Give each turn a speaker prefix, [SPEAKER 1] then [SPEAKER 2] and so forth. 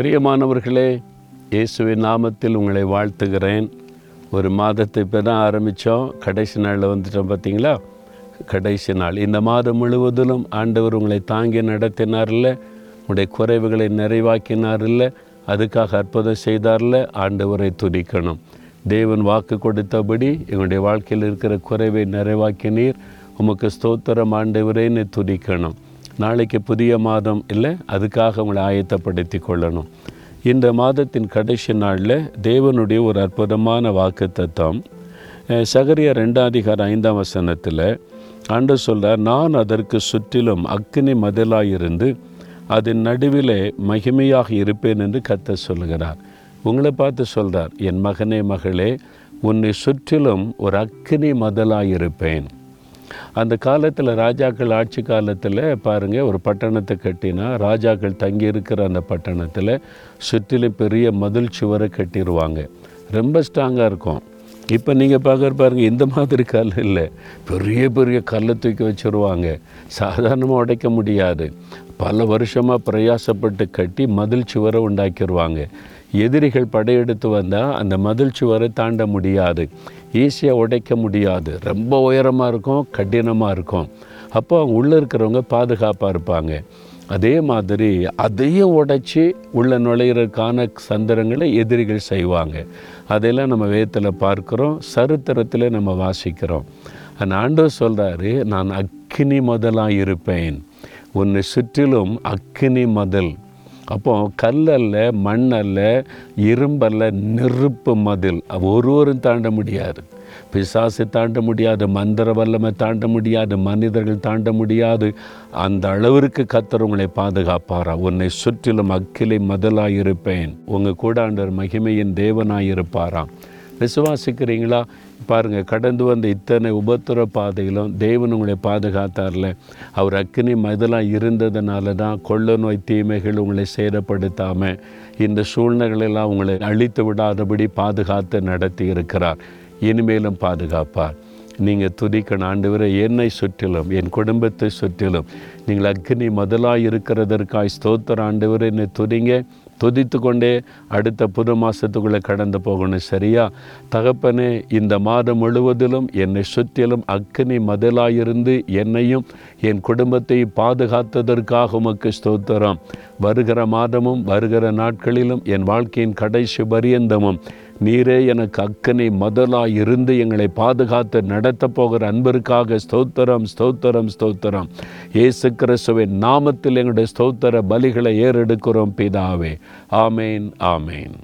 [SPEAKER 1] பிரியமானவர்களே இயேசுவின் நாமத்தில் உங்களை வாழ்த்துகிறேன். ஒரு மாதத்தை இப்போ தான் ஆரம்பித்தோம் கடைசி நாளில் வந்துட்டோம் பார்த்தீங்களா கடைசி நாள். இந்த மாதம் முழுவதிலும் ஆண்டவர் உங்களை தாங்கி நடத்தினார்ல உங்களுடைய குறைவுகளை நிறைவாக்கினார்ல அதுக்காக அற்புதம் செய்தார்ல ஆண்டவரை துதிக்கணும். தேவன் வாக்கு கொடுத்தபடி எங்களுடைய வாழ்க்கையில் இருக்கிற குறைவை நிறைவாக்கினீர். உமக்கு ஸ்தோத்திரம் ஆண்டவரேன்னு துதிக்கணும். நாளைக்கு புதிய மாதம் இல்லை அதுக்காக உங்களை ஆயத்தப்படுத்தி கொள்ளணும். இந்த மாதத்தின் கடைசி நாளில் தேவனுடைய ஒரு அற்புதமான வாக்கு தத்துவம் சகரிய ரெண்டாதிகார ஐந்தாம் வசனத்தில் ஆண்டு சொல்கிறார் நான் அதற்கு சுற்றிலும் அக்னி மதிலாயிருந்து அதன் நடுவிலே மகிமையாக இருப்பேன் என்று கத்த சொல்கிறார் உங்களை பார்த்து சொல்கிறார் என் மகனே மகளே உன்னை சுற்றிலும் ஒரு அக்னி மதலாயிருப்பேன். அந்த காலத்தில் ராஜாக்கள் ஆட்சி காலத்தில் பாருங்கள் ஒரு பட்டணத்தை கட்டினா ராஜாக்கள் தங்கி இருக்கிற அந்த பட்டணத்தில் சுற்றிலும் பெரிய மதில் சுவரை கட்டிடுவாங்க ரொம்ப ஸ்ட்ராங்காக இருக்கும். இப்போ நீங்கள் பார்க்குற பாருங்கள் இந்த மாதிரி கல் இல்லை. பெரிய பெரிய கல்லை தூக்கி வச்சுருவாங்க. சாதாரணமாக உடைக்க முடியாது. பல வருஷமாக பிரயாசப்பட்டு கட்டி மதில் சுவரை உண்டாக்கிடுவாங்க எதிரிகள் படையெடுத்து வந்தால் அந்த மதில் சுவரை தாண்ட முடியாது. ஈஸியாக உடைக்க முடியாது. ரொம்ப உயரமாக இருக்கும் கடினமாக இருக்கும். அப்போ அவங்க உள்ளே இருக்கிறவங்க பாதுகாப்பாக இருப்பாங்க. அதே மாதிரி அதையும் உடைச்சி உள்ள நுழையிறதுக்கான சந்திரங்களை எதிரிகள் செய்வாங்க. அதையெல்லாம் நம்ம வேதத்தில் பார்க்குறோம் சரித்திரத்தில் நம்ம வாசிக்கிறோம். அந்த ஆண்டவர் சொல்கிறாரு நான் அக்கினி மதலாக இருப்பேன். உன்னை சுற்றிலும் அக்கினி மதல் அப்போ கல்லல்ல மண்ணல்ல இரும்பல்ல நெருப்பு மதில். ஒருவரும் தாண்ட முடியாது. பிசாசை தாண்ட முடியாது மந்திர வல்லமை தாண்ட முடியாது மனிதர்கள் தாண்ட முடியாது. அந்த அளவிற்கு கத்தர் உங்களை பாதுகாப்பாரா? உன்னை சுற்றிலும் அக்கிலை மதலாயிருப்பேன். இருப்பேன் உங்கள் கூடாண்டர் மகிமையின் தேவனாக இருப்பாராம் விசுவாசிக்கிறீங்களா? பாருங்கள் கடந்து வந்த இத்தனை உபத்திர பாதையிலும் தேவன் உங்களை பாதுகாத்தார்ல. அவர் அக்கினி மதலாக இருந்ததுனால தான் கொள்ள நோய் தீமைகள் உங்களை சேதப்படுத்தாமல் இந்த சூழ்நிலையெல்லாம் உங்களை அழித்து விடாதபடி பாதுகாத்து நடத்தி இருக்கிறார். இனிமேலும் பாதுகாப்பார். நீங்கள் துதிக்கணும். ஆண்டவரை என்னை சுற்றிலும் என் குடும்பத்தை சுற்றிலும் நீங்கள் அக்னி முதலாக இருக்கிறதற்காய் ஸ்தோத்திர ஆண்டவரை என்னை துதிங்க. துதித்து கொண்டே அடுத்த புது மாதத்துக்குள்ளே கடந்து போகணும் சரியா? தகப்பனே இந்த மாதம் முழுவதிலும் என்னை சுற்றிலும் அக்னி மதிலாயிருந்து என்னையும் என் குடும்பத்தை பாதுகாத்ததற்காக உமக்கு ஸ்தோத்திரம். வருகிற மாதமும் வருகிற நாட்களிலும் என் வாழ்க்கையின் கடைசி பரியந்தமும் நீரே எனக்கு அக்கனை முதலாக இருந்து எங்களை பாதுகாத்து நடத்த போகிற அன்பருக்காக ஸ்தோத்திரம் ஸ்தோத்திரம் ஸ்தோத்திரம். இயேசு கிறிஸ்துவின் நாமத்தில் எங்களுடைய ஸ்தோத்திர பலிகளை ஏறெடுக்கிறோம் பிதாவே. ஆமேன் ஆமேன்.